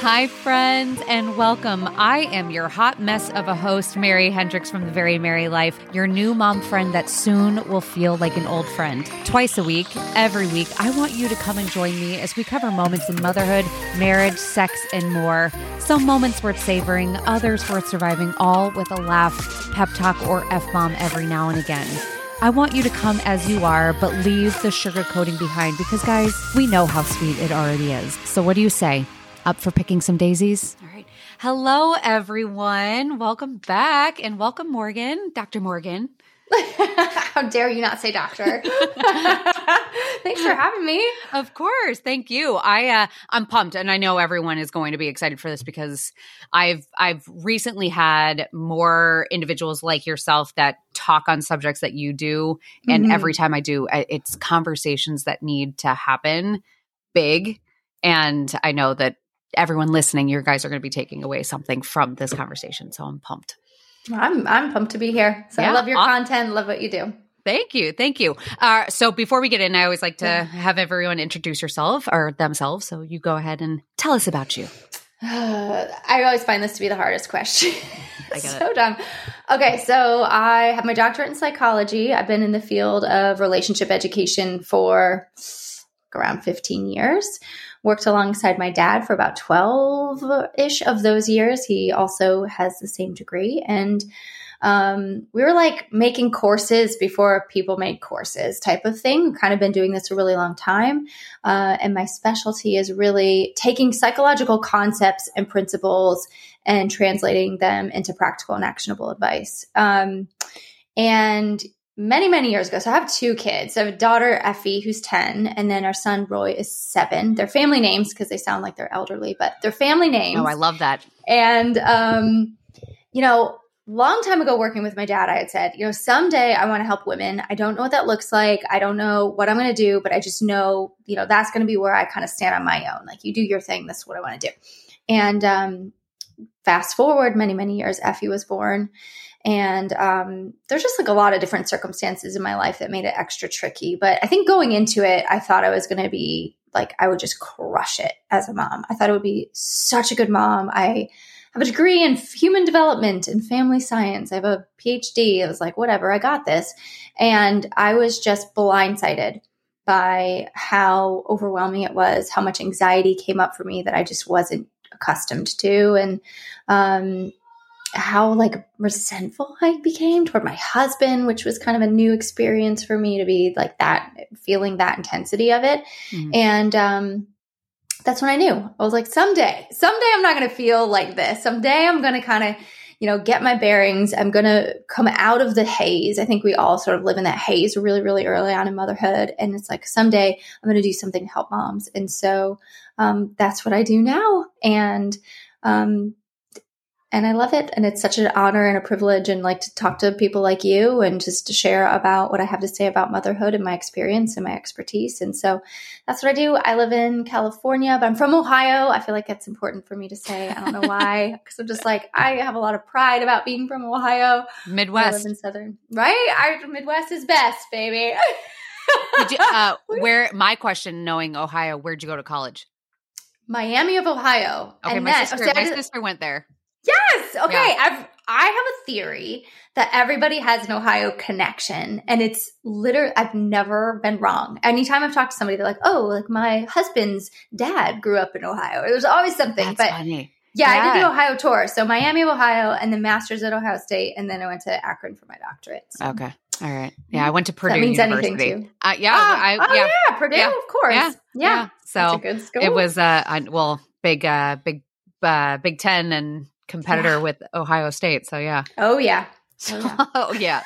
Hi, friends, and welcome. I am your hot mess of a host, Mary Hendricks from The Very Mary Life, your new mom friend that soon will feel like an old friend. Twice a week, every week, I want you to come and join me as we cover moments in motherhood, marriage, sex, and more. Some moments worth savoring, others worth surviving, all with a laugh, pep talk, or F bomb every now and again. I want you to come as you are, but leave the sugarcoating behind because, guys, we know how sweet it already is. So, what do you say? Up for picking some daisies? All right. Hello, everyone. Welcome back and welcome, Morgan, Dr. Morgan. How dare you not say doctor? Thanks for having me. Of course, thank you. I uh, I'm pumped, and I know everyone is going to be excited for this because I've I've recently had more individuals like yourself that talk on subjects that you do, and mm-hmm. every time I do, it's conversations that need to happen big, and I know that everyone listening, you guys are going to be taking away something from this conversation. So I'm pumped. I'm I'm pumped to be here. So yeah, I love your awesome. content, love what you do. Thank you. Thank you. Uh, so before we get in, I always like to yeah. have everyone introduce yourself or themselves. So you go ahead and tell us about you. Uh, I always find this to be the hardest question. I get so it. dumb. Okay, so I have my doctorate in psychology. I've been in the field of relationship education for around 15 years worked alongside my dad for about 12 ish of those years. He also has the same degree. And um, we were like making courses before people made courses type of thing. Kind of been doing this a really long time. Uh, and my specialty is really taking psychological concepts and principles and translating them into practical and actionable advice. Um, and many, many years ago. So I have two kids. I have a daughter, Effie, who's 10, and then our son, Roy, is seven. They're family names because they sound like they're elderly, but they're family names. Oh, I love that. And, um, you know, long time ago working with my dad, I had said, you know, someday I want to help women. I don't know what that looks like. I don't know what I'm going to do, but I just know, you know, that's going to be where I kind of stand on my own. Like, you do your thing. That's what I want to do. And, um, fast forward many, many years, Effie was born. And um, there's just like a lot of different circumstances in my life that made it extra tricky. But I think going into it, I thought I was going to be like, I would just crush it as a mom. I thought it would be such a good mom. I have a degree in human development and family science. I have a PhD. I was like, whatever, I got this. And I was just blindsided by how overwhelming it was, how much anxiety came up for me that I just wasn't accustomed to. And, um, how like resentful I became toward my husband, which was kind of a new experience for me to be like that, feeling that intensity of it. Mm-hmm. And um, that's when I knew I was like, someday, someday I'm not going to feel like this. Someday I'm going to kind of, you know, get my bearings. I'm going to come out of the haze. I think we all sort of live in that haze really, really early on in motherhood. And it's like, someday I'm going to do something to help moms. And so um, that's what I do now. And um, and I love it. And it's such an honor and a privilege and like to talk to people like you and just to share about what I have to say about motherhood and my experience and my expertise. And so that's what I do. I live in California, but I'm from Ohio. I feel like that's important for me to say. I don't know why, because I'm just like, I have a lot of pride about being from Ohio. Midwest. I live in Southern, right? Our Midwest is best, baby. you, uh, where, my question, knowing Ohio, where'd you go to college? Miami of Ohio. Okay, and my, then, sister, my sister went there. Yes. Okay. Yeah. I've I have a theory that everybody has an Ohio connection, and it's literally I've never been wrong. Anytime I've talked to somebody, they're like, "Oh, like my husband's dad grew up in Ohio." There's always something. That's but funny. Yeah, yeah, I did the Ohio tour. So Miami Ohio, and the masters at Ohio State, and then I went to Akron for my doctorate. So. Okay. All right. Yeah, I went to Purdue. That means University. anything too. Uh, yeah. Ah, I, oh, yeah. yeah. Purdue, yeah. of course. Yeah. Yeah. So it was uh, I, well, big, uh, big, uh, Big Ten and competitor yeah. with Ohio State. So yeah. Oh yeah. Oh yeah. oh, yeah.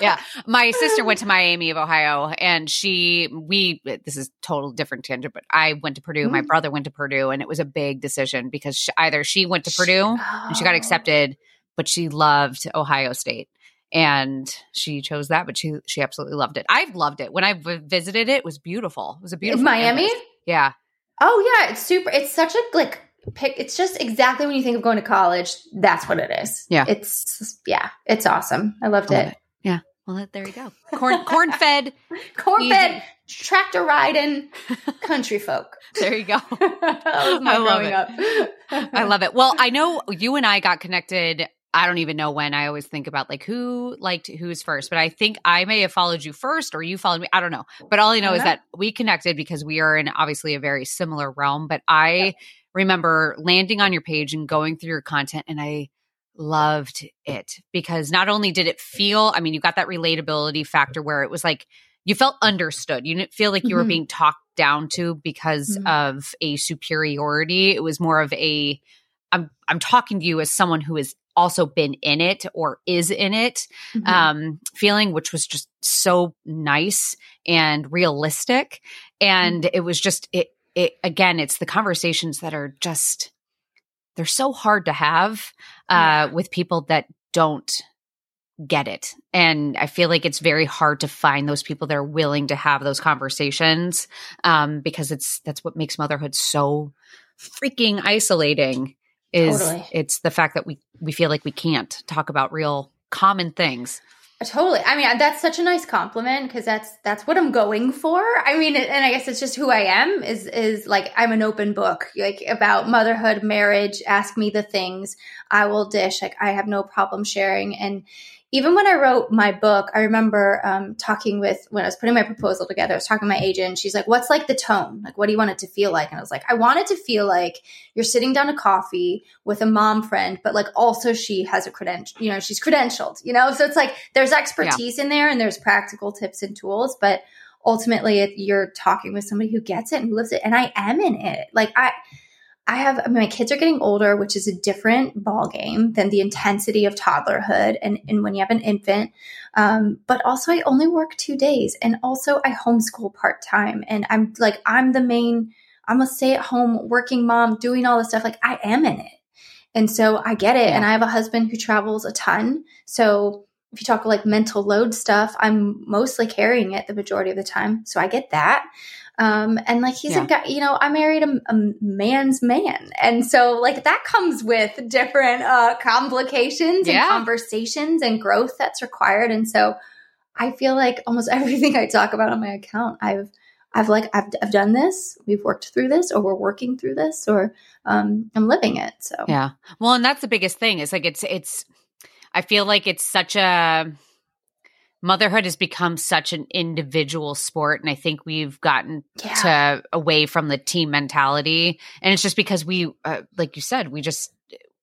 yeah. My sister went to Miami of Ohio and she, we, this is total different tangent, but I went to Purdue. Mm. My brother went to Purdue and it was a big decision because she, either she went to Purdue oh. and she got accepted, but she loved Ohio State and she chose that, but she, she absolutely loved it. I've loved it. When I visited it, it was beautiful. It was a beautiful. In Miami? Campus. Yeah. Oh yeah. It's super. It's such a like pick it's just exactly when you think of going to college that's what it is yeah it's yeah it's awesome i loved I it. it. yeah well there you go corn corn fed corn fed tractor riding country folk there you go that was my I growing up I love it. Well, I know you and I got connected. I don't even know when. I always think about like who liked who's first, but I think I may have followed you first or you followed me. I don't know. But all I know I is know. that we connected because we are in obviously a very similar realm. But I yep. Remember landing on your page and going through your content and I loved it because not only did it feel, I mean, you got that relatability factor where it was like you felt understood. You didn't feel like you mm-hmm. were being talked down to because mm-hmm. of a superiority. It was more of a I'm I'm talking to you as someone who has also been in it or is in it mm-hmm. um feeling which was just so nice and realistic and mm-hmm. it was just it it again it's the conversations that are just they're so hard to have uh, yeah. with people that don't get it. And I feel like it's very hard to find those people that are willing to have those conversations um, because it's that's what makes motherhood so freaking isolating. Is totally. it's the fact that we we feel like we can't talk about real common things. Totally. I mean, that's such a nice compliment because that's that's what I'm going for. I mean, and I guess it's just who I am. Is is like I'm an open book, like about motherhood, marriage. Ask me the things I will dish. Like I have no problem sharing. And even when I wrote my book, I remember um, talking with when I was putting my proposal together. I was talking to my agent. She's like, "What's like the tone? Like, what do you want it to feel like?" And I was like, "I want it to feel like you're sitting down to coffee with a mom friend, but like also she has a credential. You know, she's credentialed. You know, so it's like there's expertise yeah. in there and there's practical tips and tools, but ultimately it, you're talking with somebody who gets it and who lives it. And I am in it. Like I." I have my kids are getting older, which is a different ball game than the intensity of toddlerhood and, and when you have an infant. Um, but also I only work two days and also I homeschool part time and I'm like I'm the main I'm a stay at home working mom doing all this stuff. Like I am in it. And so I get it. Yeah. And I have a husband who travels a ton. So if you talk like mental load stuff, I'm mostly carrying it the majority of the time. So I get that. Um, and like he's yeah. a guy, you know, I married a, a, man's man. And so like that comes with different uh, complications yeah. and conversations and growth that's required. And so I feel like almost everything I talk about on my account, I've I've like I've, I've done this, we've worked through this, or we're working through this, or um, I'm living it. So yeah, well, and that's the biggest thing. Is like it's it's. I feel like it's such a motherhood has become such an individual sport and i think we've gotten yeah. to away from the team mentality and it's just because we uh, like you said we just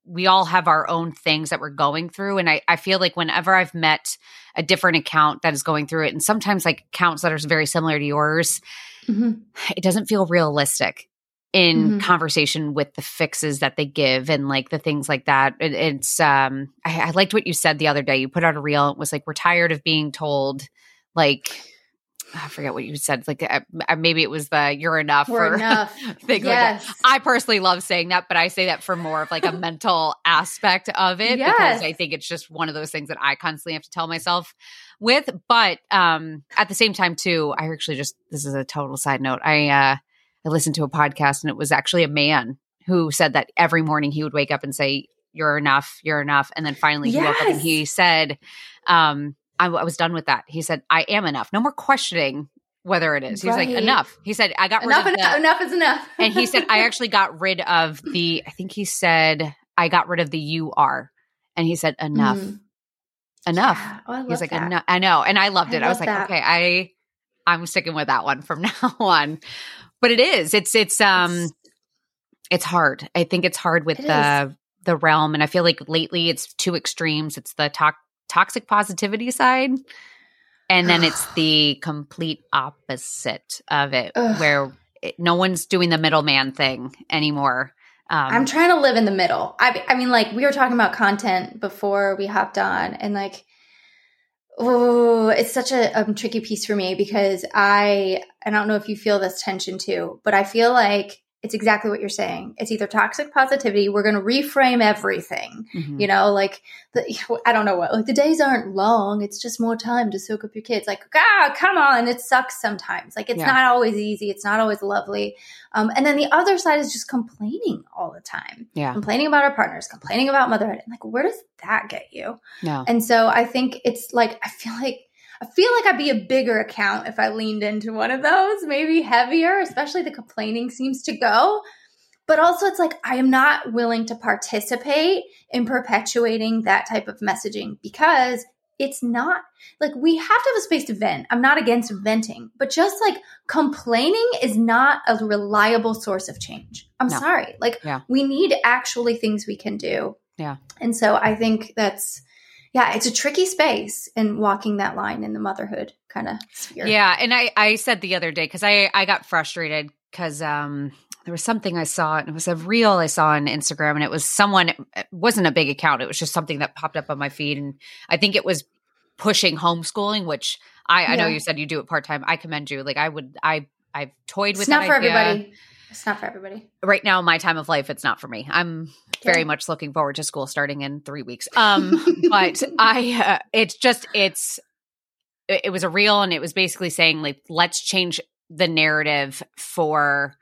we all have our own things that we're going through and I, I feel like whenever i've met a different account that is going through it and sometimes like accounts that are very similar to yours mm-hmm. it doesn't feel realistic in mm-hmm. conversation with the fixes that they give and like the things like that. It, it's um I, I, liked what you said the other day. You put out a reel. It was like we're tired of being told like I forget what you said. Like uh, uh maybe it was the "you're enough" we're or enough. things yes. like that. I personally love saying that, but I say that for more of like a mental aspect of it yes. because I think it's just one of those things that I constantly have to tell myself with. But um at the same time, too, I actually just this is a total side note. I uh I listened to a podcast and it was actually a man who said that every morning he would wake up and say, You're enough, you're enough. And then finally he yes. woke up and he said, um, I, I, was done with that. He said, I am enough. No more questioning whether it is. He's right. like, enough. He said, I got enough, rid of enough, the, enough is enough. and he said, I actually got rid of the, I think he said, I got rid of the you are. And he said, enough. Mm. Enough. Yeah. Oh, He's like, enough. I know. And I loved it. I, I was like, that. okay, I, I'm sticking with that one from now on but it is. It's it's um it's, it's hard. I think it's hard with it the is. the realm and i feel like lately it's two extremes. It's the to- toxic positivity side and then it's the complete opposite of it Ugh. where it, no one's doing the middleman thing anymore. Um, i'm trying to live in the middle. I, I mean like we were talking about content before we hopped on and like Oh, it's such a um, tricky piece for me because I I don't know if you feel this tension too, but I feel like it's exactly what you're saying. It's either toxic positivity, we're going to reframe everything. Mm-hmm. You know, like the, I don't know what, like the days aren't long. It's just more time to soak up your kids. Like, ah, come on. It sucks sometimes. Like it's yeah. not always easy. It's not always lovely. Um, and then the other side is just complaining all the time. Yeah. Complaining about our partners, complaining about motherhood. Like, where does that get you? No. And so I think it's like, I feel like I feel like I'd be a bigger account if I leaned into one of those, maybe heavier, especially the complaining seems to go. but also it's like I am not willing to participate in perpetuating that type of messaging because it's not like we have to have a space to vent. I'm not against venting, but just like complaining is not a reliable source of change. I'm No. sorry. Like Yeah. we need actually things we can do. Yeah. And so I think that's yeah, it's a tricky space in walking that line in the motherhood kind of sphere. Yeah, and I I said the other day because I I got frustrated because um there was something I saw and it was a reel I saw on Instagram and it was someone it wasn't a big account it was just something that popped up on my feed and I think it was pushing homeschooling which I I know you said you do it part time I commend you like I would I I've toyed with It's not for idea. everybody. It's not for everybody. right now my time of life it's not for me. I'm very much looking forward to school starting in three weeks. Um but i uh, it's just it's it it was a real, and it was basically saying like let's change the narrative for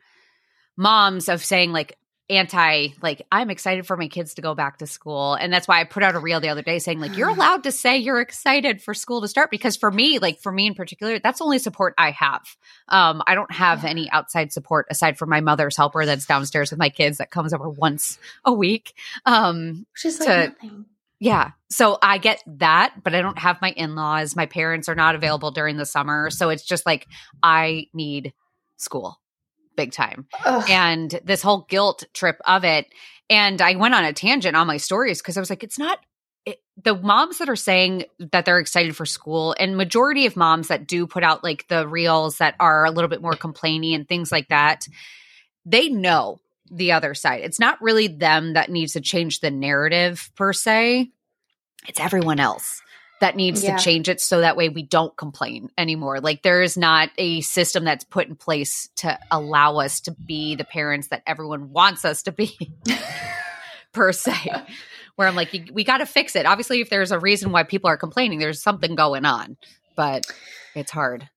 moms of saying like anti like i'm excited for my kids to go back to school and that's why i put out a reel the other day saying like you're allowed to say you're excited for school to start because for me like for me in particular that's the only support i have um i don't have Yeah. any outside support aside from my mother's helper that's downstairs with my kids that comes over once a week um Which is like To- nothing. yeah. So I get that, but I don't have my in laws. My parents are not available during the summer. So it's just like, I need school big time. Ugh. And this whole guilt trip of it. And I went on a tangent on my stories because I was like, it's not. It, the moms that are saying that they're excited for school and majority of moms that do put out like the reels that are a little bit more complainy and things like that they know the other side. It's not really them that needs to change the narrative per se. It's everyone else that needs Yeah. to change it so that way we don't complain anymore. Like there is not a system that's put in place to allow us to be the parents that everyone wants us to be per se. Where I'm like, we got to fix it. Obviously, if there's a reason why people are complaining, there's something going on, but it's hard.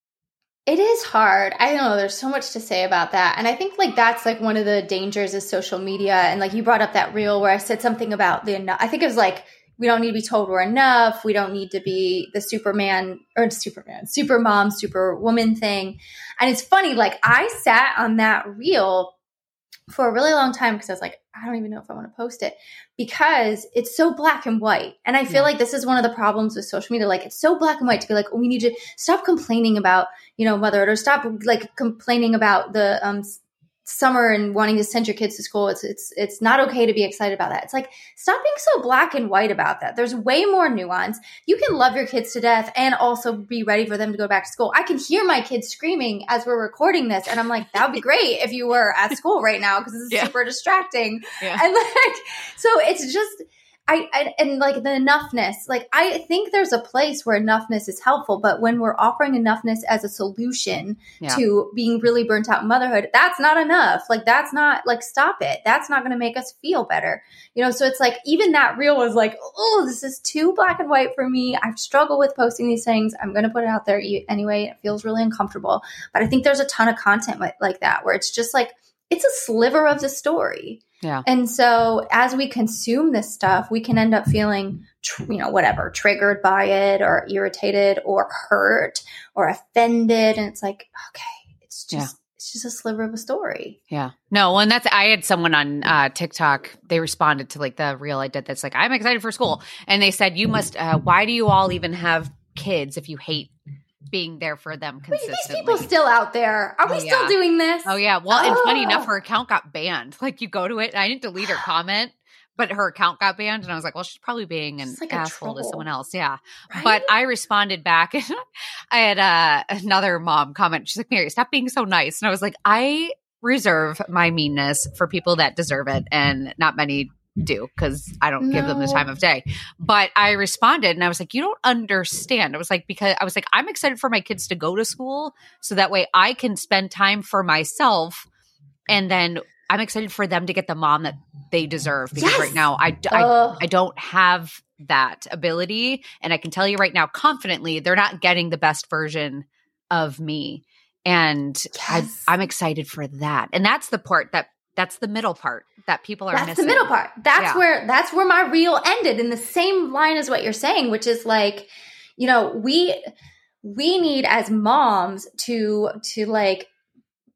It is hard. I don't know. There's so much to say about that. And I think like that's like one of the dangers of social media. And like you brought up that reel where I said something about the. I think it was like, we don't need to be told we're enough. We don't need to be the Superman or Superman, super mom, super woman thing. And it's funny, like I sat on that reel for a really long time because I was like, I don't even know if I want to post it because it's so black and white. And I feel Yeah. like this is one of the problems with social media. Like it's so black and white to be like, oh, we need to stop complaining about, you know, motherhood or stop like complaining about the um summer and wanting to send your kids to school. It's it's it's not okay to be excited about that. It's like stop being so black and white about that. There's way more nuance. You can love your kids to death and also be ready for them to go back to school. I can hear my kids screaming as we're recording this, and I'm like, that would be great if you were at school right now because this is Yeah. super distracting. Yeah. And like, so it's just. I, I and like the enoughness, like I think there's a place where enoughness is helpful, but when we're offering enoughness as a solution Yeah. to being really burnt out in motherhood, that's not enough. Like that's not like stop it. That's not going to make us feel better. You know, so it's like even that reel was like, oh, this is too black and white for me. I've struggled with posting these things. I'm going to put it out there anyway. It feels really uncomfortable, but I think there's a ton of content like that where it's just like it's a sliver of the story. Yeah. And so as we consume this stuff, we can end up feeling, tr- you know, whatever, triggered by it or irritated or hurt or offended. And it's like, okay, it's just, it's just a sliver of a story. Yeah. No, and that's I had someone on uh TikTok, they responded to like the reel I did that's like, I'm excited for school. And they said, You must uh why do you all even have kids if you hate being there for them Wait, consistently? these people still out there. Are we Oh, still yeah. doing this? Oh yeah. Well, and funny enough, Oh. her account got banned. Like you go to it, and I didn't delete her comment, but her account got banned, and I was like, well, she's probably being an like asshole to someone else. Yeah. Right? But I responded back, and I had uh, another mom comment. She's like, Mary, stop being so nice. And I was like, I reserve my meanness for people that deserve it, and not many do because I don't give them the time of day. But I responded and I was like, You don't understand. I was like, Because I was like, I'm excited for my kids to go to school so that way I can spend time for myself. And then I'm excited for them to get the mom that they deserve because Yes. right now I, I. I don't have that ability. And I can tell you right now, confidently, they're not getting the best version of me. And Yes. I, I'm excited for that. And that's the part that that's the middle part that people are that's missing. the middle part that's Yeah. where that's where my reel ended in the same line as what you're saying which is like you know we we need as moms to to like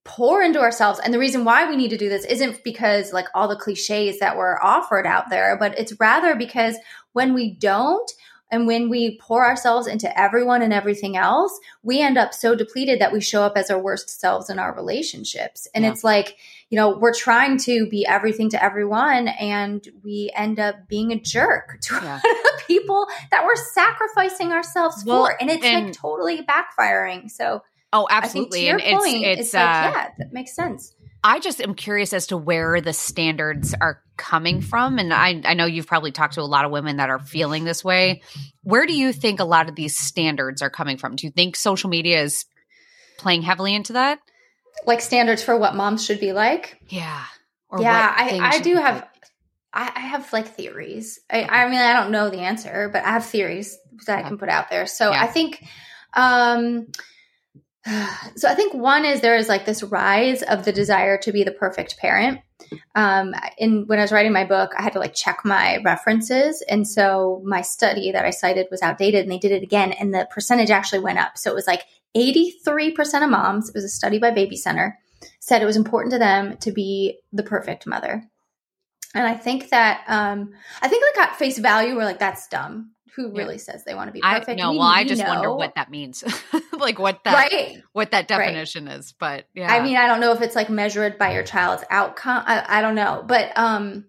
pour into ourselves. And the reason why we need to do this isn't because like all the cliches that were offered out there, but it's rather because when we don't, and when we pour ourselves into everyone and everything else, we end up so depleted that we show up as our worst selves in our relationships. And yeah. it's like, you know, we're trying to be everything to everyone and we end up being a jerk to yeah. people that we're sacrificing ourselves well, for. And it's and, like totally backfiring. So, oh, absolutely. and point, it's, it's, it's uh, like, yeah, that makes sense. I just am curious as to where the standards are coming from. And I, I know you've probably talked to a lot of women that are feeling this way. Where do you think a lot of these standards are coming from? Do you think social media is playing heavily into that? Like standards for what moms should be like? Yeah. yeah, I, I do have like. I, I, have like theories. I, I, mean I don't know the answer, but I have theories that I can put out there. So yeah. I think um so I think one is there is like this rise of the desire to be the perfect parent. Um, in when I was writing my book, I had to like check my references, and so my study that I cited was outdated, and they did it again, and the percentage actually went up. So it was like eighty three percent of moms. It was a study by Baby Center said it was important to them to be the perfect mother. And I think that um, I think like at face value, we're like that's dumb who really yeah. says they want to be perfect. I, no, we, well, I just know. wonder what that means, like what that right? what that definition right. is. But yeah, I mean, I don't know if it's like measured by your child's outcome. I, I don't know, but um,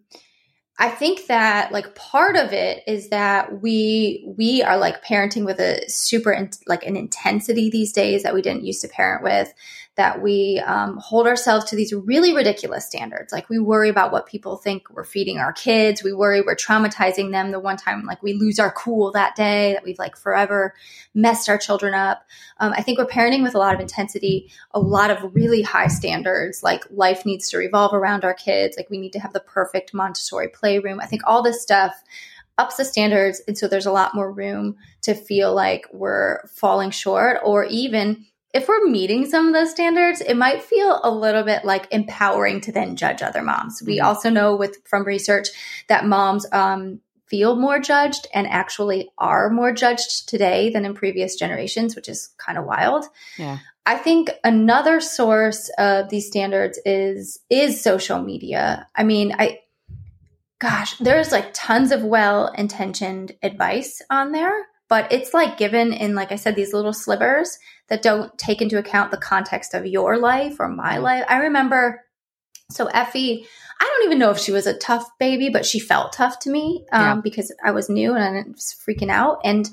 I think that like part of it is that we we are like parenting with a super in, like an intensity these days that we didn't used to parent with that we um, hold ourselves to these really ridiculous standards. Like we worry about what people think we're feeding our kids. We worry we're traumatizing them the one time like we lose our cool that day that we've like forever messed our children up. Um, I think we're parenting with a lot of intensity, a lot of really high standards. Like life needs to revolve around our kids. Like we need to have the perfect Montessori playroom. I think all this stuff ups the standards. And so there's a lot more room to feel like we're falling short or even if we're meeting some of those standards, it might feel a little bit like empowering to then judge other moms. We mm-hmm. also know with from research that moms um, feel more judged and actually are more judged today than in previous generations, which is kind of wild. Yeah. I think another source of these standards is is social media. I mean, I gosh, there's like tons of well-intentioned advice on there, but it's like given in like I said these little slivers that don't take into account the context of your life or my life. I remember, so Effie, I don't even know if she was a tough baby, but she felt tough to me um, yeah. because I was new and I was freaking out. And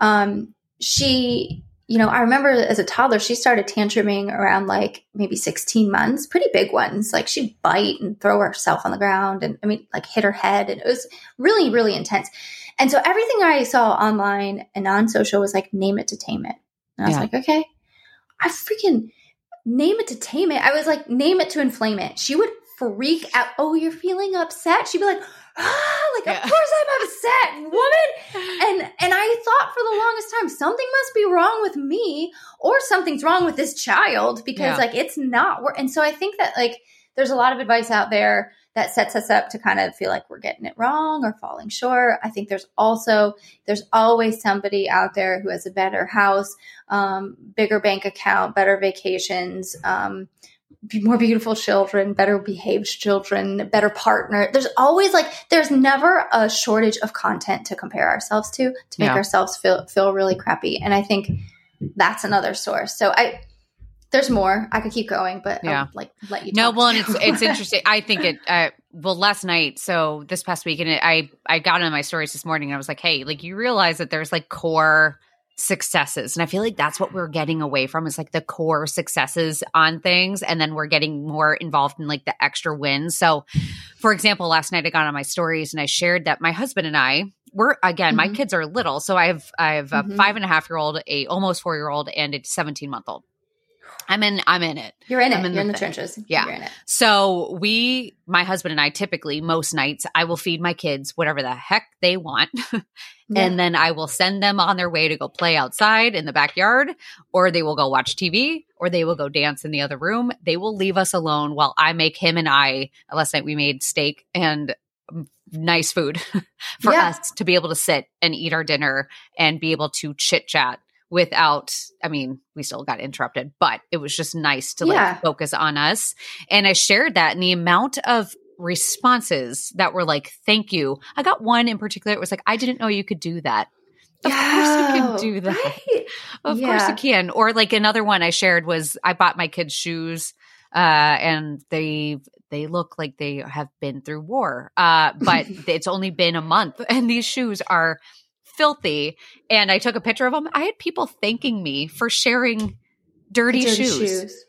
um, she, you know, I remember as a toddler, she started tantruming around like maybe 16 months, pretty big ones. Like she'd bite and throw herself on the ground and I mean, like hit her head. And it was really, really intense. And so everything I saw online and on social was like, name it to tame it. And I was like, okay. I freaking name it to tame it. I was like, name it to inflame it. She would freak out. Oh, you're feeling upset. She'd be like, ah, like yeah. of course I'm upset, woman. And and I thought for the longest time something must be wrong with me, or something's wrong with this child because yeah. like it's not. And so I think that like there's a lot of advice out there that sets us up to kind of feel like we're getting it wrong or falling short. I think there's also there's always somebody out there who has a better house, um, bigger bank account, better vacations. Um, more beautiful children, better behaved children, better partner. There's always like there's never a shortage of content to compare ourselves to to make yeah. ourselves feel feel really crappy. And I think that's another source. So I there's more. I could keep going, but yeah, I'll, like let you. No, well, and it's it's interesting. I think it. Uh, well, last night, so this past week, and it, I I got on my stories this morning, and I was like, hey, like you realize that there's like core successes, and I feel like that's what we're getting away from is like the core successes on things, and then we're getting more involved in like the extra wins. So, for example, last night I got on my stories and I shared that my husband and I we're again mm-hmm. my kids are little so i have i have a mm-hmm. five and a half year old a almost four year old and a 17 month old I'm in. I'm in it. You're in I'm it. In You're the in the trenches. Yeah. So we, my husband and I, typically most nights, I will feed my kids whatever the heck they want, and then I will send them on their way to go play outside in the backyard, or they will go watch TV, or they will go dance in the other room. They will leave us alone while I make him and I. Last night we made steak and mm, nice food for yeah. us to be able to sit and eat our dinner and be able to chit chat without I mean, we still got interrupted, but it was just nice to Yeah. like focus on us. And I shared that and the amount of responses that were like, thank you. I got one in particular. It was like, I didn't know you could do that. Of course you can do that. Right. Of course you can. Or like another one I shared was I bought my kids shoes uh and they they look like they have been through war. Uh but it's only been a month and these shoes are filthy and I took a picture of them. I had people thanking me for sharing dirty, Dirty shoes.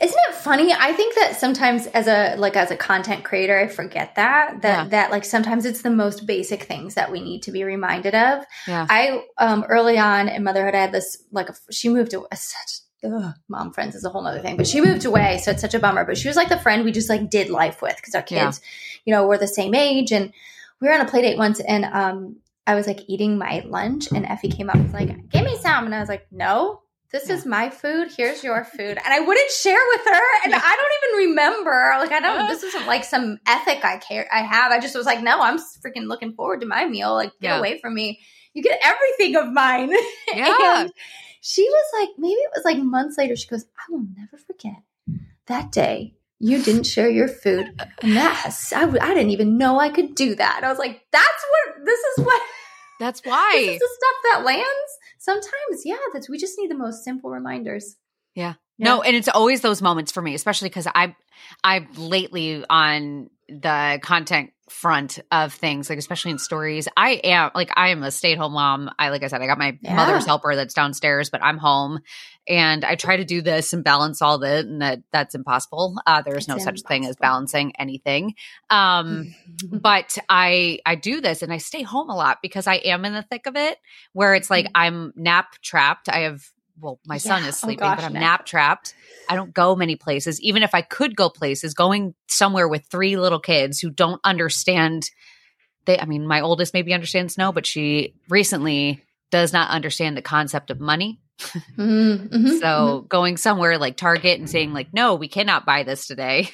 Isn't it funny? I think that sometimes as a like as a content creator, I forget that that Yeah. that like sometimes it's the most basic things that we need to be reminded of. Yeah. I um early on in motherhood, I had this like a, she moved away. Such ugh, mom friends is a whole other thing, but she moved away, so it's such a bummer. But she was like the friend we just like did life with because our Yeah. kids, you know, were the same age, and we were on a play date once, and um I was like eating my lunch, and Effie came up and was like, "Give me some," and I was like, "No." This is my food. Here's your food, and I wouldn't share with her. And Yeah. I don't even remember. Like I don't. This isn't like some ethic I care. I have. I just was like, no. I'm freaking looking forward to my meal. Like get Yeah. away from me. You get everything of mine. Yeah. and she was like, maybe it was like months later. She goes, I will never forget that day you didn't share your food, and that has. I, I didn't even know I could do that. And I was like, that's what. This is what. That's why. This is the stuff that lands. Sometimes, yeah. That's we just need the most simple reminders. Yeah. Yeah. No, and it's always those moments for me, especially because I, I've lately on the content front of things, like especially in stories, I am like I am a stay at home mom. I like I said, I got my Yeah. mother's helper that's downstairs, but I'm home, and I try to do this and balance all that, and that that's impossible. Uh, there is no It's such thing as balancing anything. Um, but I I do this and I stay home a lot because I am in the thick of it where it's like I'm nap trapped. I have well, my son Yeah. is Oh, sleeping, gosh, but I'm nap. nap trapped. I don't go many places. Even if I could go places, going somewhere with three little kids who don't understand they I mean, my oldest maybe understands snow, but she recently does not understand the concept of money. Mhm, mhm, So going somewhere like Target and saying like, no, we cannot buy this today.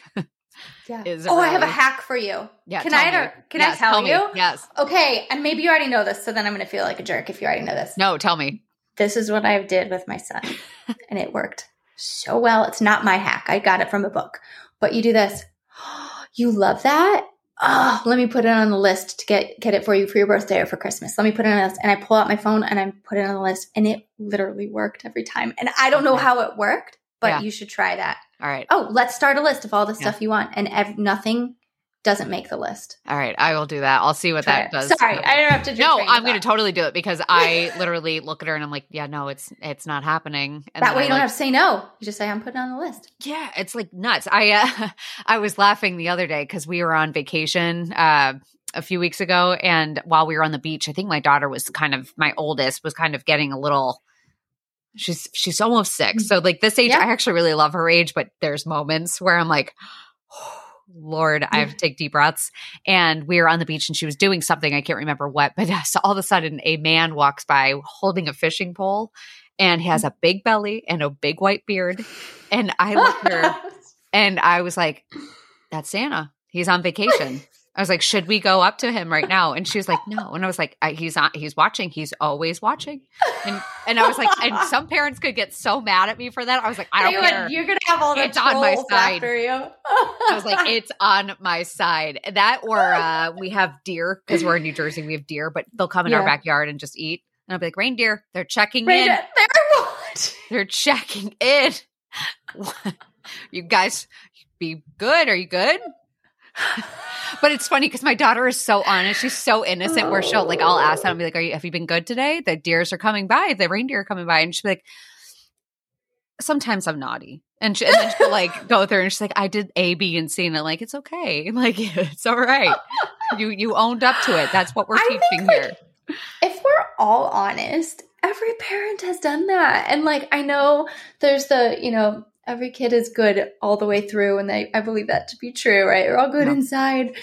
Yeah. oh, I have a hack for you. Yeah. Can I- me. can I Yes, tell me. you? Yes. Okay, and maybe you already know this, so then I'm going to feel like a jerk if you already know this. No, tell me. This is what I did with my son, and it worked so well. It's not my hack. I got it from a book. But you do this. You love that? Oh, let me put it on the list to get get it for you for your birthday or for Christmas. Let me put it on the list. And I pull out my phone and I put it on the list, and it literally worked every time. And I don't know how it worked, but Yeah. you should try that. All right. Oh, let's start a list of all the Yeah. stuff you want, and ev- nothing doesn't make the list. All right. I will do that. I'll see what Try that it. does. Sorry, I interrupted No, I'm going to totally do it because I literally look at her and I'm like, yeah, no, it's it's not happening. And that way I, you don't have to say no. You just say I'm putting on the list. Yeah, it's like nuts. I uh, I was laughing the other day because we were on vacation uh, a few weeks ago, and while we were on the beach, I think my daughter was kind of my oldest was kind of getting a little. She's she's almost six, so like this age, Yeah. I actually really love her age, but there's moments where I'm like. Lord, I have to take deep breaths. And we were on the beach and she was doing something. I can't remember what, but uh, so all of a sudden a man walks by holding a fishing pole and he has a big belly and a big white beard. And I looked at her and I was like, that's Santa. He's on vacation. I was like, should we go up to him right now? And she was like, no. And I was like, I, he's on, he's watching. He's always watching. And and I was like, and some parents could get so mad at me for that. I was like, I don't you care. you're gonna have all the It's on my side. after you. I was like, it's on my side. That or uh, we have deer because we're in New Jersey. We have deer, but they'll come in our backyard and just eat. And I'll be like, reindeer, they're checking Right, in. there what? They're checking in. you guys be good. Are you good? But it's funny because my daughter is so honest. She's so innocent. Where she'll like, I'll ask them, I'll be like, "Are you? Have you been good today? The deers are coming by. The reindeer are coming by." And she'll be like, "Sometimes I'm naughty." And, she, and then she'll like go through and she's like, "I did A, B, and C," and I'm like, "It's okay. Like it's all right. You you owned up to it. That's what we're I think, teaching like, here." if we're all honest, every parent has done that. And like I know there's the, you know, every kid is good all the way through and they I believe that to be true, right? We're all good Yeah. inside.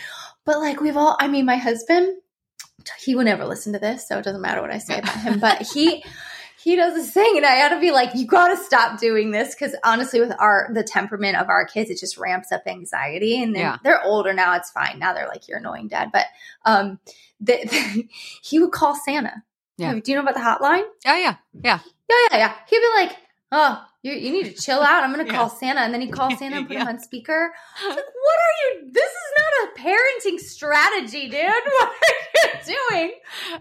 But like we've all I mean my husband, he will never listen to this, so it doesn't matter what I say about him, but he he does this thing and I gotta be like, you gotta stop doing this because honestly with our the temperament of our kids, it just ramps up anxiety. And then Yeah. they're older now, it's fine. Now they're like, you're annoying dad. But um the, he would call Santa Yeah. Do you know about the hotline? Oh yeah, yeah. Yeah, yeah, yeah. He'd be like, "Oh, you, you need to chill out. I'm going to Yeah. call Santa," and then he'd call Santa and put him on speaker. I was like, what are you? This is not a parenting strategy, dude. What are you doing?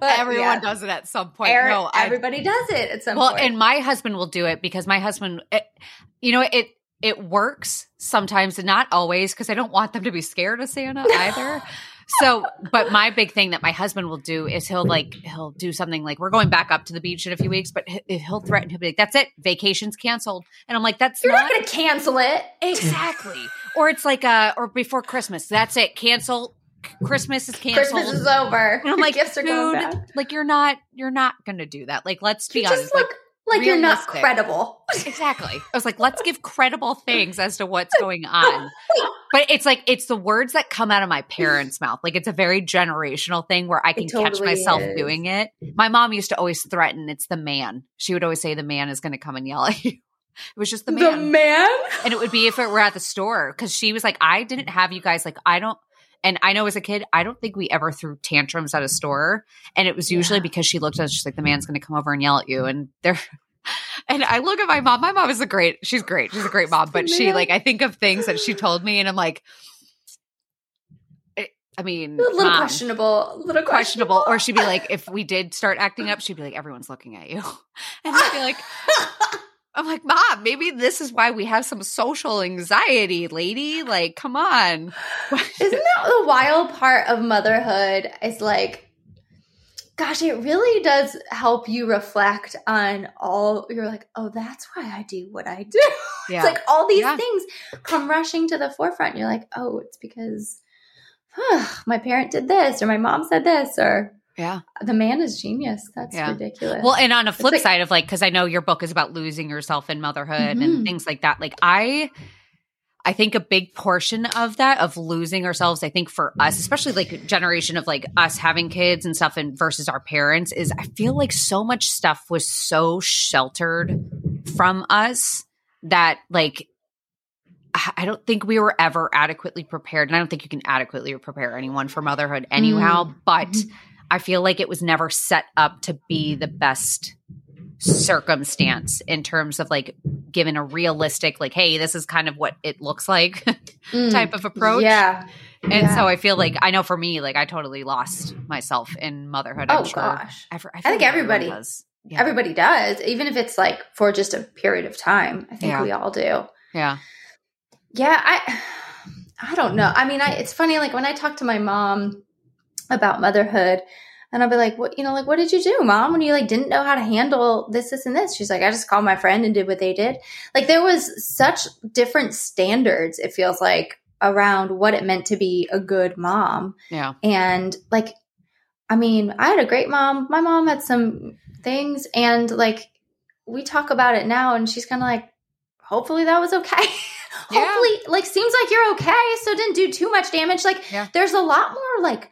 But, Everyone yeah, does it at some point. Aaron- no, I, everybody does it at some point. well, point. and my husband will do it because my husband, it, you know, it it works sometimes, and not always, because I don't want them to be scared of Santa either. So, but my big thing that my husband will do is he'll like he'll do something like we're going back up to the beach in a few weeks, but he- he'll threaten he'll be like, "That's it, vacation's canceled," and I'm like, "That's You're not." not going to cancel it. Exactly. or it's like uh or before Christmas. That's it. Cancel. Christmas is canceled. Christmas is over. and I'm like, gifts are going dude, like you're not you're not gonna do that. Like, let's be You honest. just look like, you're not credible. exactly. I was like, let's give credible things as to what's going on. But it's like it's the words that come out of my parents' mouth. Like it's a very generational thing where I can catch myself is. doing it. My mom used to always threaten it's the man. She would always say the man is gonna come and yell at you. It was just the man. The man. And it would be if it were at the store because she was like, I didn't have you guys like I don't. And I know as a kid, I don't think we ever threw tantrums at a store. And it was usually Yeah. because she looked at us, she's like, the man's going to come over and yell at you. And they're, and I look at my mom. My mom is a great, she's great. She's a great mom. But she, like, I think of things that she told me and I'm like, I mean, A little Mom, questionable. A little questionable. Or she'd be like, if we did start acting up, she'd be like, everyone's looking at you. And I'd be like, I'm like, Mom, maybe this is why we have some social anxiety, lady. Like, come on. Isn't that the wild part of motherhood? Is like, gosh, it really does help you reflect on all. You're like, oh, that's why I do what I do. Yeah. It's like all these Yeah. things come rushing to the forefront. You're like, oh, it's because my parent did this, or my mom said this, or yeah. the man is genius. That's Yeah. ridiculous. Well, and on a flip like- side of like, because I know your book is about losing yourself in motherhood Mhm. and things like that. Like, I. I think a big portion of that of losing ourselves, I think for us, especially like generation of like us having kids and stuff and versus our parents is I feel like so much stuff was so sheltered from us that like I don't think we were ever adequately prepared. And I don't think you can adequately prepare anyone for motherhood anyhow, but Mhm. I feel like it was never set up to be the best circumstance in terms of like given a realistic like hey this is kind of what it looks like Mm. type of approach Yeah. and Yeah. so i feel like i know for me like i totally lost myself in motherhood Oh i'm sure gosh. I, feel think like everybody- does. yeah. Everybody does, even if it's like for just a period of time. I think Yeah. we all do. yeah Yeah, I I don't know. I mean, I it's funny like when I talk to my mom about motherhood and I'll be like, "What, you know, like what did you do, mom, when you like didn't know how to handle this this and this?" She's like, "I just called my friend and did what they did." Like there was such different standards it feels like around what it meant to be a good mom. yeah And like, I mean, I had a great mom. My mom had some things, and like, we talk about it now, and she's kind of like, hopefully that was okay. Yeah. hopefully, like, seems like you're okay, so didn't do too much damage. Like, Yeah. there's a lot more, like,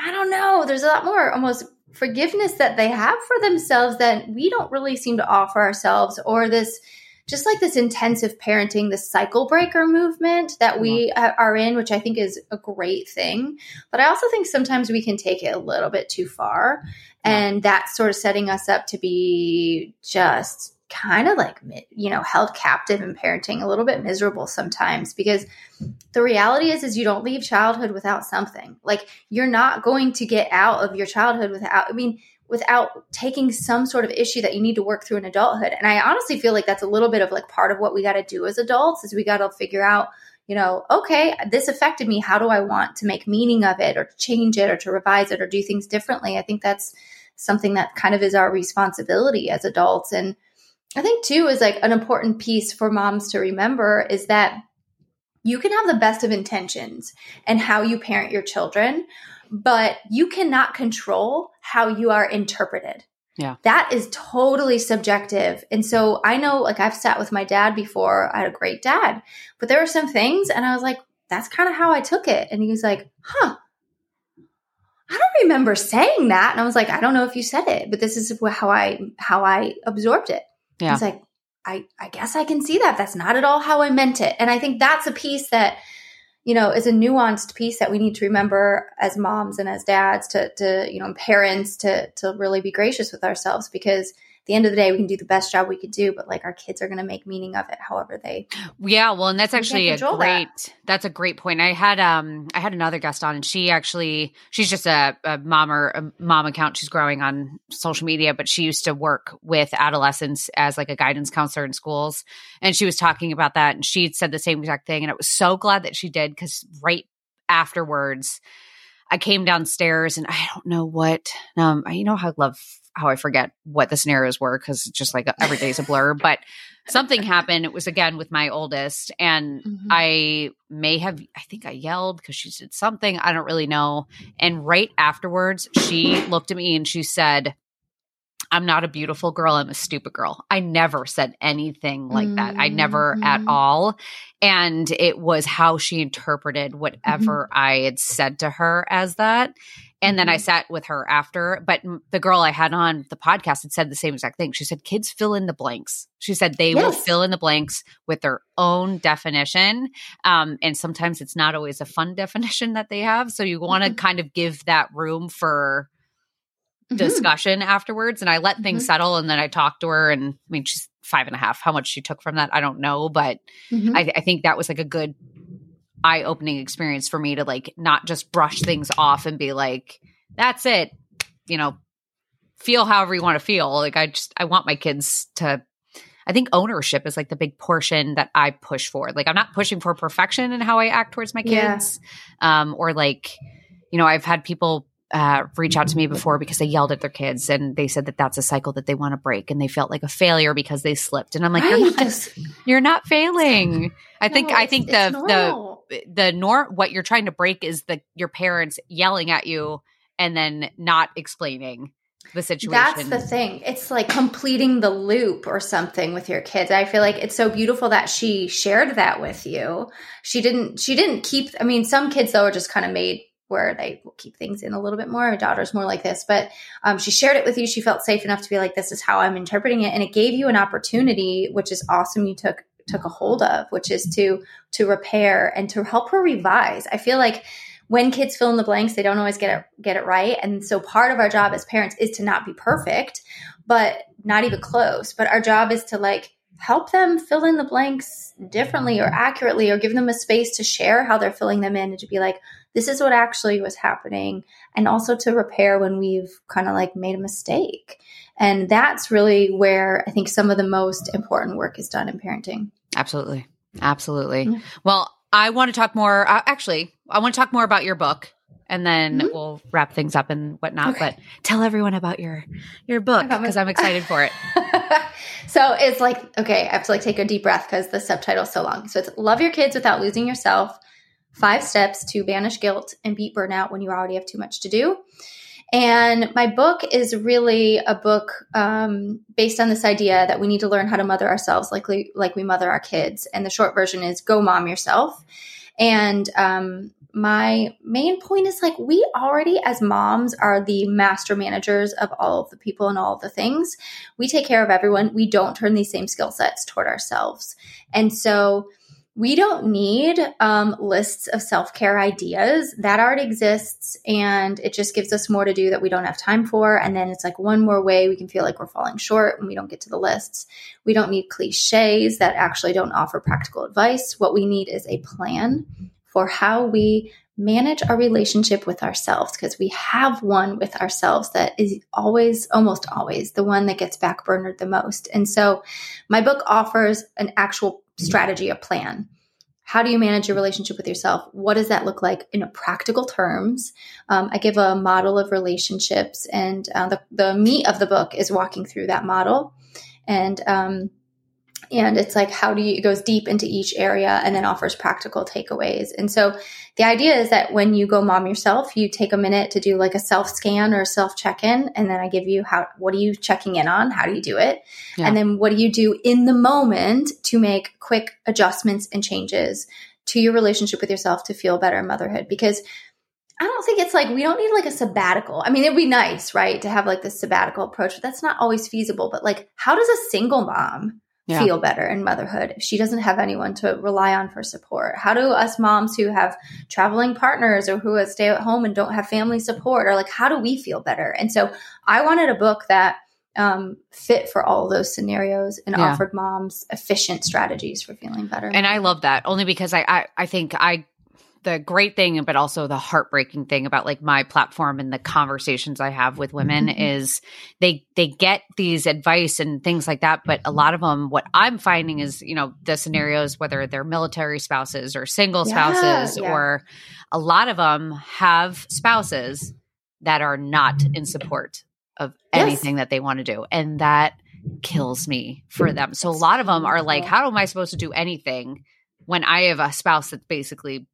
I don't know, there's a lot more almost forgiveness that they have for themselves that we don't really seem to offer ourselves, or this. Just like this intensive parenting, the cycle breaker movement that we uh, are in, which I think is a great thing. But I also think sometimes we can take it a little bit too far. And that's sort of setting us up to be just kind of like, you know, held captive in parenting, a little bit miserable sometimes because the reality is, is you don't leave childhood without something. Like you're not going to get out of your childhood without, I mean, without taking some sort of issue that you need to work through in adulthood. And I honestly feel like that's a little bit of like part of what we got to do as adults is we got to figure out you know, okay, this affected me. How do I want to make meaning of it or to change it or to revise it or do things differently? I think that's something that kind of is our responsibility as adults. And I think, too, is like an important piece for moms to remember is that you can have the best of intentions and how you parent your children, but you cannot control how you are interpreted. Yeah. That is totally subjective. And so I know, like, I've sat with my dad before. I had a great dad, but there were some things, and I was like, that's kind of how I took it. And he was like, huh. I don't remember saying that. And I was like, I don't know if you said it, but this is how I how I absorbed it. Yeah. It's like, I, I guess I can see that. That's not at all how I meant it. And I think that's a piece that, you know, is a nuanced piece that we need to remember as moms and as dads to, to, you know, parents to, to really be gracious with ourselves because the end of the day, we can do the best job we could do, but like our kids are going to make meaning of it however they. Yeah, well, and that's actually a great. That. That's a great point. I had um I had another guest on, and she actually she's just a, a mom or a mom account. She's growing on social media, but she used to work with adolescents as like a guidance counselor in schools, and she was talking about that, and she said the same exact thing, and I was so glad that she did because right afterwards. I came downstairs and I don't know what um I you know how I love how I forget what the scenarios were because just like every day's a blur. But something happened. It was again with my oldest, and mm-hmm. I may have, I think I yelled because she did something. I don't really know. And right afterwards, she looked at me and she said, I'm not a beautiful girl. I'm a stupid girl. I never said anything like mm-hmm. that. I never at mm-hmm. all. And it was how she interpreted whatever mm-hmm. I had said to her as that. And then I mm-hmm. sat with her after, but the girl I had on the podcast had said the same exact thing. She said, kids fill in the blanks. She said they yes. will fill in the blanks with their own definition. Um, and sometimes it's not always a fun definition that they have. So you want to mm-hmm. kind of give that room for mm-hmm. discussion afterwards. And I let things mm-hmm. settle. And then I talked to her. And I mean, she's five and a half. How much she took from that, I don't know. But mm-hmm. I, I think that was like a good eye opening experience for me to like not just brush things off and be like, that's it, you know, feel however you want to feel. Like I just, I want my kids to, I think ownership is like the big portion that I push for. Like I'm not pushing for perfection in how I act towards my kids. Yeah. Um, or like, you know, I've had people uh, reach out to me before because they yelled at their kids and they said that that's a cycle that they want to break and they felt like a failure because they slipped and I'm like right. you're, not, you're not failing. I think no, I think the the the norm what you're trying to break is the your parents yelling at you and then not explaining the situation. That's the thing. It's like completing the loop or something with your kids. I feel like it's so beautiful that she shared that with you. She didn't she didn't keep I mean some kids though are just kind of made where they will keep things in a little bit more. My daughter's more like this, but um, she shared it with you. She felt safe enough to be like, "This is how I'm interpreting it," and it gave you an opportunity, which is awesome. You took took a hold of, which is to to repair and to help her revise. I feel like when kids fill in the blanks, they don't always get it get it right, and so part of our job as parents is to not be perfect, but not even close. But our job is to like help them fill in the blanks differently or accurately or give them a space to share how they're filling them in and to be like this is what actually was happening and also to repair when we've kind of like made a mistake and that's really where i think some of the most important work is done in parenting absolutely absolutely well i want to talk more uh, actually i want to talk more about your book and then mm-hmm. we'll wrap things up and whatnot. Okay. But tell everyone about your your book because I'm excited for it. so it's like okay, I have to like take a deep breath because the subtitle's so long. So it's love your kids without losing yourself. Five steps to banish guilt and beat burnout when you already have too much to do. And my book is really a book um, based on this idea that we need to learn how to mother ourselves like we, like we mother our kids. And the short version is go mom yourself. And um, my main point is like we already as moms are the master managers of all of the people and all of the things. We take care of everyone. We don't turn these same skill sets toward ourselves. And so we don't need um, lists of self-care ideas. That already exists and it just gives us more to do that we don't have time for. And then it's like one more way we can feel like we're falling short and we don't get to the lists. We don't need cliches that actually don't offer practical advice. What we need is a plan for how we manage our relationship with ourselves because we have one with ourselves that is always, almost always, the one that gets backburnered the most. And so my book offers an actual strategy, a plan. How do you manage your relationship with yourself? What does that look like in practical terms? Um, I give a model of relationships, and uh, the, the meat of the book is walking through that model. And um, and it's like how do you it goes deep into each area and then offers practical takeaways and so the idea is that when you go mom yourself you take a minute to do like a self scan or a self check in and then i give you how what are you checking in on how do you do it yeah. and then what do you do in the moment to make quick adjustments and changes to your relationship with yourself to feel better in motherhood because I don't think it's like we don't need like a sabbatical. I mean, it'd be nice, right, to have like this sabbatical approach, but that's not always feasible. But like, how does a single mom yeah. feel better in motherhood if she doesn't have anyone to rely on for support? How do us moms who have traveling partners or who stay at home and don't have family support or like how do we feel better? And so I wanted a book that um, fit for all those scenarios and yeah. offered moms efficient strategies for feeling better. And I love that only because I, I, I think I the great thing, but also the heartbreaking thing about like my platform and the conversations I have with women mm-hmm. is they they get these advice and things like that, but a lot of them, what I'm finding is you know the scenarios whether they're military spouses or single spouses, yeah. or a lot of them have spouses that are not in support of yes. anything that they want to do, and that kills me for them. So a lot of them are like, how am I supposed to do anything? when I have a spouse that's basically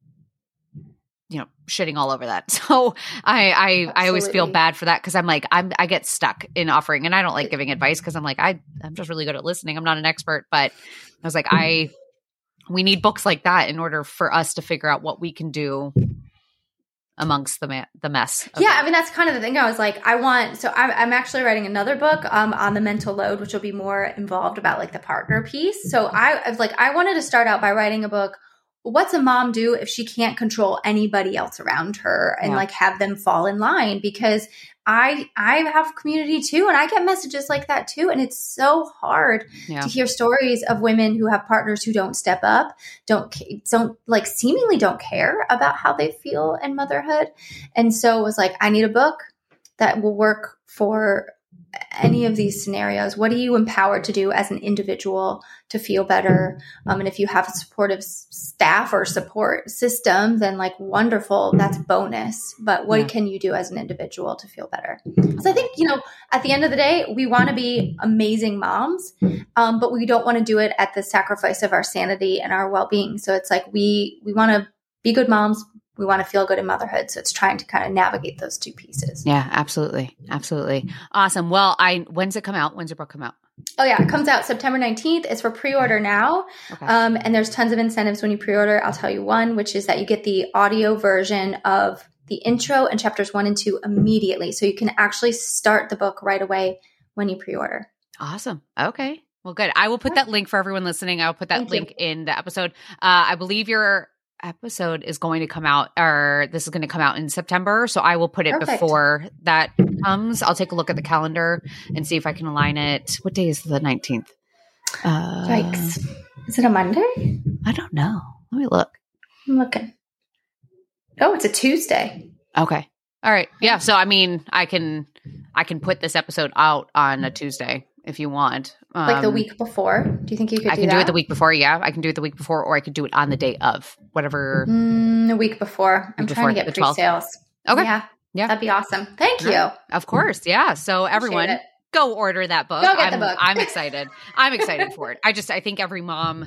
you know shitting all over that so i i, I always feel bad for that because i'm like i'm i get stuck in offering and i don't like giving mm-hmm. advice because i'm like i i'm just really good at listening i'm not an expert but i was like mm-hmm. i we need books like that in order for us to figure out what we can do amongst the ma- the mess. Yeah, I mean that's kind of the thing. I was like, I want. So I'm, I'm actually writing another book um, on the mental load, which will be more involved about like the partner piece. So mm-hmm. I, I was like, I wanted to start out by writing a book what's a mom do if she can't control anybody else around her and yeah. like have them fall in line because i i have community too and i get messages like that too and it's so hard yeah. to hear stories of women who have partners who don't step up don't don't like seemingly don't care about how they feel in motherhood and so it was like i need a book that will work for any of these scenarios, what are you empowered to do as an individual to feel better? Um, and if you have a supportive staff or support system, then like wonderful, that's bonus. But what yeah. can you do as an individual to feel better? So I think, you know, at the end of the day, we want to be amazing moms, um, but we don't want to do it at the sacrifice of our sanity and our well being. So it's like we, we want to be good moms, we want to feel good in motherhood. So it's trying to kind of navigate those two pieces. Yeah, absolutely. Absolutely. Awesome. Well, I when's it come out? When's your book come out? Oh yeah, it comes out September 19th. It's for pre-order now. Okay. Um, and there's tons of incentives when you pre-order. I'll tell you one, which is that you get the audio version of the intro and chapters one and two immediately. So you can actually start the book right away when you pre-order. Awesome. Okay. Well, good. I will put that link for everyone listening. I will put that Thank link you. in the episode. Uh, I believe you're episode is going to come out or this is going to come out in September. So I will put it Perfect. before that comes. I'll take a look at the calendar and see if I can align it. What day is the 19th? Uh, Yikes. Is it a Monday? I don't know. Let me look. I'm looking. Oh, it's a Tuesday. Okay. All right. Yeah. So I mean, I can I can put this episode out on a Tuesday if you want. Um, like the um, week before. Do you think you could? I do can do it the week before. Yeah, I can do it the week before, or I could do it on the day of whatever. Mm, the week before. I'm week trying before, to get pre sales. Okay. Yeah. Yeah. That'd be awesome. Thank you. Of course. Yeah. So everyone go order that book. Go get I'm, the book. I'm excited. I'm excited for it. I just I think every mom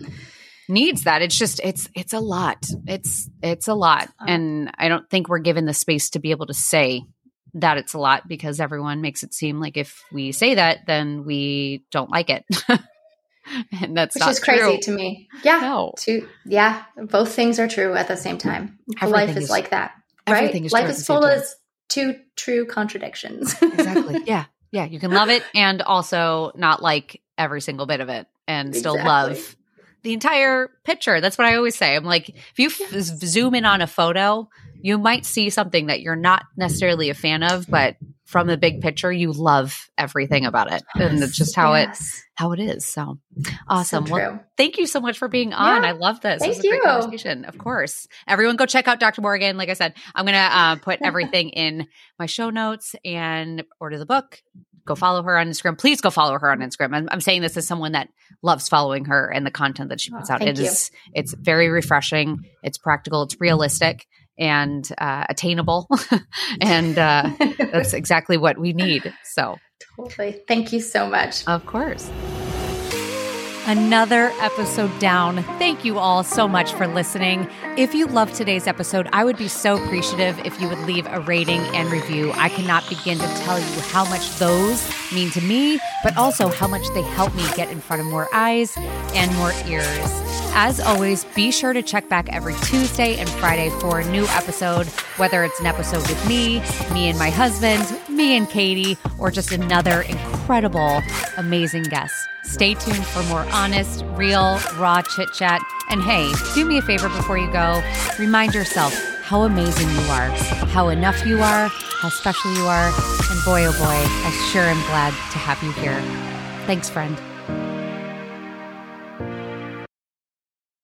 needs that. It's just it's it's a lot. It's it's a lot. And I don't think we're given the space to be able to say that it's a lot because everyone makes it seem like if we say that, then we don't like it. and that's which is crazy to me. Yeah, no. to yeah, both things are true at the same time. Everything Life is, is, like that, right? Is Life is full of two true contradictions. exactly. Yeah, yeah. You can love it and also not like every single bit of it, and exactly. still love the entire picture. That's what I always say. I'm like, if you f- zoom in on a photo, you might see something that you're not necessarily a fan of, but from the big picture, you love everything about it, yes. and it's just how yes. it how it is. So awesome! So well, thank you so much for being on. Yeah. I love this. Thank this you. conversation. Of course, everyone go check out Dr. Morgan. Like I said, I'm gonna uh, put everything in my show notes and order the book go follow her on Instagram. Please go follow her on Instagram. I'm, I'm, saying this as someone that loves following her and the content that she puts oh, out. It is it's very refreshing. It's practical. It's realistic and uh, attainable, and uh, that's exactly what we need. So, totally. Thank you so much. Of course. Another episode down. Thank you all so much for listening. If you loved today's episode, I would be so appreciative if you would leave a rating and review. I cannot begin to tell you how much those mean to me, but also how much they help me get in front of more eyes and more ears. As always, be sure to check back every Tuesday and Friday for a new episode, whether it's an episode with me, me and my husband, me and Katie, or just another incredible, amazing guest. Stay tuned for more honest, real, raw chit chat. And hey, do me a favor before you go. Remind yourself how amazing you are, how enough you are, how special you are. And boy, oh boy, I sure am glad to have you here. Thanks, friend.